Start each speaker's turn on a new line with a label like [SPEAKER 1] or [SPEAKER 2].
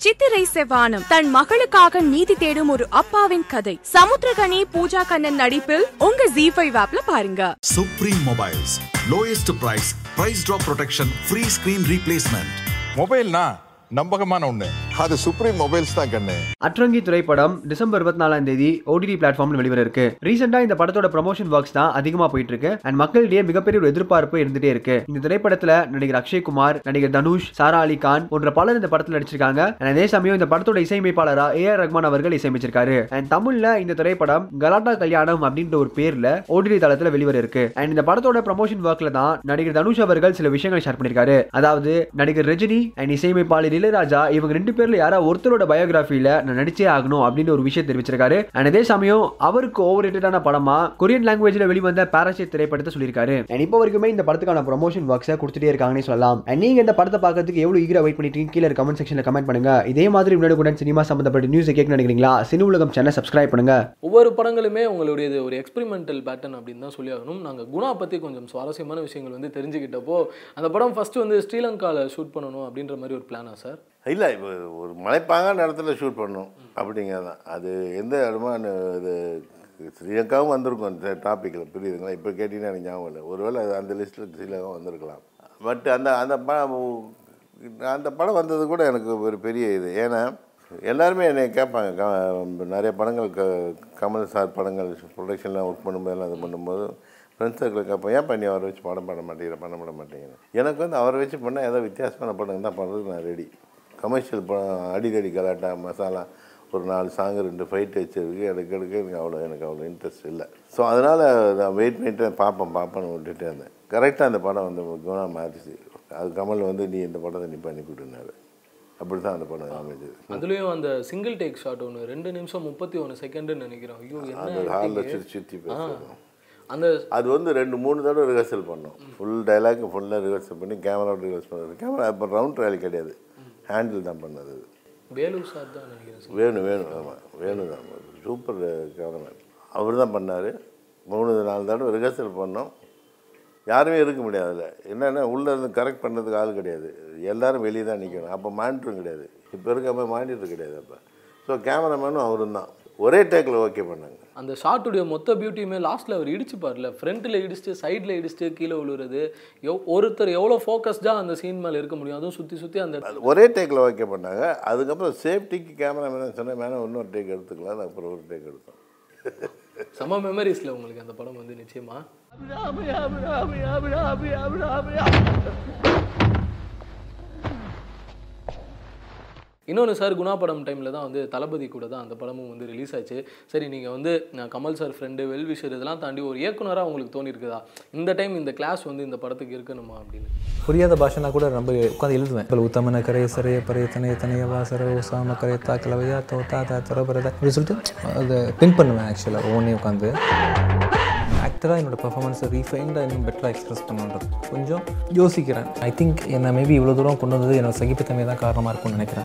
[SPEAKER 1] சித்திரை செவ்வானம் தன் மகளுக்காக நீதி தேடும் ஒரு அப்பாவின் கதை சமுத்திரகனி பூஜா கண்ணன் நடிப்பில் உங்க ஜி ஃபைவ் ஆப்ல பாருங்க
[SPEAKER 2] Supreme Mobiles. Lowest price, price drop protection, free screen replacement.
[SPEAKER 3] மொபைல்னா நம்பகமான ஒண்ணு
[SPEAKER 4] அது சுப்ரீம் மொபைல்ஸ் தான் கண்ணு.
[SPEAKER 5] அட்ரங்கி திரைப்படம் டிசம்பர் இருபத்தி நாலாம் தேதி ஓடிடி பிளாட்ஃபார்ம்ல வெளிவர இருக்கு. ரீசெண்டா இந்த படத்தோட ப்ரமோஷன் ஒர்க்ஸ் தான் அதிகமா போயிட்டு இருக்கு. அண்ட் மக்களிடையே மிகப்பெரிய ஒரு எதிர்பார்ப்பு இருந்துட்டே இருக்கு. இந்த திரைப்படத்துல நடிகர் அக்ஷய்குமார் நடிகர் தனுஷ் சாரா அலி கான் போன்ற பலர் இந்த படத்துல நடிச்சிருக்காங்க. அதே சமயம் இந்த படத்தோட இசையமைப்பாளரா ஏ ஆர் ரஹ்மான் அவர்கள் இசையமைச்சிருக்காரு. அண்ட் தமிழ்ல இந்த திரைப்படம் கலாட்டா கல்யாணம் அப்படின்ற ஒரு பேர்ல ஓடிடி தளத்துல வெளிவர இருக்கு. அண்ட் இந்த படத்தோட ப்ரமோஷன் ஒர்க்ல தான் நடிகர் தனுஷ் அவர்கள் சில விஷயங்களை ஷேர் பண்ணிருக்காரு. அதாவது நடிகர் ரஜினி அண்ட் இசையமைப்பாளர் இளையராஜா இவங்க ரெண்டு பேர்ல யாரா ஒருத்தரோட பயோகிராஃபியில நான் நடிச்சே ஆகணும் அப்படின்னு ஒரு விஷயம் தெரிவிச்சிருக்காரு. அண்ட் அதே சமயம் அவருக்கு ஓவர் ரேட்டடான படமா கொரியன் லாங்குவேஜ்ல வெளிவந்த பாராசைட் திரைப்படத்தை சொல்லியிருக்காரு. அண்ட் இப்போ வரைக்குமே இந்த படத்துக்கான ப்ரொமோஷன் ஒர்க்ஸை கொடுத்துட்டே இருக்காங்கன்னு சொல்லலாம். அண்ட் நீங்க இந்த படத்தை பார்க்கறதுக்கு எவ்வளவு ஈகரா வெயிட் பண்ணிட்டு கீழே கமெண்ட் செக்ஷன்ல கமெண்ட் பண்ணுங்க. இதே மாதிரி முன்னாடி கூட சினிமா சம்பந்தப்பட்ட நியூஸ் கேட்க நினைக்கிறீங்களா? சினி உலகம் சேனல் சப்ஸ்கிரைப் பண்ணுங்க.
[SPEAKER 6] ஒவ்வொரு படங்களுமே உங்களுடைய ஒரு எக்ஸ்பெரிமெண்டல் பேட்டர்ன் அப்படின்னு தான் சொல்லி ஆகணும் நாங்கள் குணா பற்றி கொஞ்சம் சுவாரஸ்யமான விஷயங்கள் வந்து தெரிஞ்சுக்கிட்டப்போ அந்த படம் ஃபஸ்ட்டு வந்து ஸ்ரீலங்காவில் ஷூட் பண்ணணும் அப்படின்ற மாதிரி ஒரு பிளானா சார்
[SPEAKER 7] இல்லை இப்போ ஒரு மலைப்பாங்கான இடத்துல ஷூட் பண்ணும். அப்படிங்கிறது தான் அது எந்த இடமா இது ஸ்ரீலங்காவும் வந்திருக்கும் அந்த டாப்பிக்கில் புரியுதுங்களா? இப்போ கேட்டிங்கன்னா எனக்கு ஞாபகம் இல்லை. ஒருவேளை அது அந்த லிஸ்ட்டில் ஸ்ரீலங்காவும் வந்திருக்கலாம். பட் அந்த அந்த படம் அந்த படம் வந்தது கூட எனக்கு ஒரு பெரிய இது. ஏன்னா எல்லாருமே என்னை கேட்பாங்க. க- நிறைய படங்கள் க கமல் சார் படங்கள் ப்ரொடக்ஷன்லாம் ஒர்க் பண்ணும்போதெல்லாம் அது பண்ணும்போது ஃப்ரெண்ட்ஸ் சர்க்கிள் கேட்போம் ஏன் பண்ணி அவரை வச்சு படம் பண்ண மாட்டேங்கிற? பண்ண பண்ண மாட்டேங்கிறேன் எனக்கு வந்து அவரை வச்சு பண்ணால் ஏதோ வித்தியாசமான படம் தான் பண்ணுறதுக்கு நான் ரெடி கமர்ஷியல் படம் அடிக்கடி கலாட்டா மசாலா ஒரு நாலு சாங்கு ரெண்டு ஃபைட் வச்சிருக்கு. எனக்கு எடுக்க எனக்கு அவ்வளோ எனக்கு அவ்வளோ இன்ட்ரெஸ்ட் இல்லை. ஸோ அதனால் நான் வெயிட் பண்ணிட்டு பார்ப்பேன் பார்ப்பேன்னு விட்டுட்டே இருந்தேன். கரெக்டாக அந்த படம் வந்து குணா மாறிச்சு. அது கமல் வந்து நீ இந்த படத்தை நீ பண்ணி கொடுனாரு அப்படி தான் அந்த படம் அமைஞ்சது.
[SPEAKER 6] அதுலேயும் அந்த சிங்கிள் டேக் ஷாட் ஒன்று ரெண்டு நிமிஷம் முப்பத்தி ஒன்று செகண்டுன்னு நினைக்கிறோம் ஐயோ
[SPEAKER 7] அந்த ஹாலில்? சுற்றி சுற்றி
[SPEAKER 6] ஆ.
[SPEAKER 7] பேசுகிறோம்
[SPEAKER 6] அந்த
[SPEAKER 7] அது வந்து ரெண்டு மூணு தடவை ரிஹர்சல் பண்ணோம். ஃபுல் டைலாக் ஃபுல்லாக ரிஹர்சல் பண்ணி கேமராவோட ரிஹர்ஸ் பண்ணது கேமரா இப்போ ரவுண்ட் ட்ரையல் கிடையாது. ஹேண்டில் தான் பண்ணது.
[SPEAKER 6] வேலூர் சார் தான் நினைக்கிறேன் சார்.
[SPEAKER 7] வேணும் வேணும் ஆமாம் வேணும் தான். Super cameraman. அவர் தான் பண்ணார். மூணு நாலு தடவை ரிஹர்சல் பண்ணோம். யாருமே இருக்க முடியாது அதில். என்னென்னா உள்ளே இருந்து கரெக்ட் பண்ணுறதுக்கு ஆள் கிடையாது. எல்லாரும் வெளியே தான் நிற்கணும் அப்போ மானிட்டரும் கிடையாது. இப்போ இருக்க மாதிரி மானிட்டர் கிடையாது அப்போ. ஸோ கேமராமேனும் அவரும் தான். ஒரே டேக்கில் ஓகே பண்ணாங்க.
[SPEAKER 6] அந்த ஷாட்டுடைய மொத்த பியூட்டியுமே லாஸ்ட்டில் அவர் இடிச்சுப்பார்ல ஃப்ரண்ட்டில் இடிச்சுட்டு சைடில் இடிச்சுட்டு கீழே விழுறது. எவ் ஒருத்தர் எவ்வளோ ஃபோக்கஸ்டாக அந்த சீன் மேலே இருக்க முடியும்? அதுவும் சுற்றி சுற்றி அந்த
[SPEAKER 7] ஒரே டேக்கில் ஓகே பண்ணாங்க அதுக்கப்புறம் சேஃப்டிக்கு கேமராமேன் சொன்னேன் மேலே இன்னொரு டேக் எடுத்துக்கலாம். அப்புறம் ஒரு டேக் எடுத்தோம்.
[SPEAKER 6] செம மெமரிஸில் உங்களுக்கு அந்த படம் வந்து நிச்சயமா? இன்னொன்று சார் குணா படம் டைமில் தான் வந்து தளபதி கூட தான் அந்த படமும் வந்து ரிலீஸ் ஆச்சு. சரி நீங்கள் வந்து நான் கமல் சார் ஃப்ரெண்டு வெல்விஷர் இதெல்லாம் தாண்டி ஒரு இயக்குனராக உங்களுக்கு தோணியிருக்குதா இந்த டைம் இந்த கிளாஸ் வந்து இந்த படத்துக்கு இருக்கணுமா அப்படின்னு.
[SPEAKER 8] புரியாத பாஷனா கூட ரொம்ப உட்காந்து எழுதுவேன். இப்போ உத்தமன கரை சரைய பரைய தனைய தனைய வாசர ஓசாம கரை தாக்கலவையா தோத்தா தா துற பரதா அப்படி சொல்லிட்டு அதை பின் பண்ணுவேன் ஆக்சுவலாக ஒவ்வொன்றே உட்காந்து ஆக்டராக என்னோடய பர்ஃபார்மன்ஸை ரீஃபைண்டாக இன்னும் பெட்டராக எக்ஸ்பிரஸ் பண்ணுன்றது கொஞ்சம் யோசிக்கிறேன். ஐ திங்க் என்னை மேபி இவ்வளோ தூரம் கொண்டு வந்தது என்னோட சகிப்புத்தன்மை தான் காரணமாக இருக்கும்னு நினைக்கிறேன்.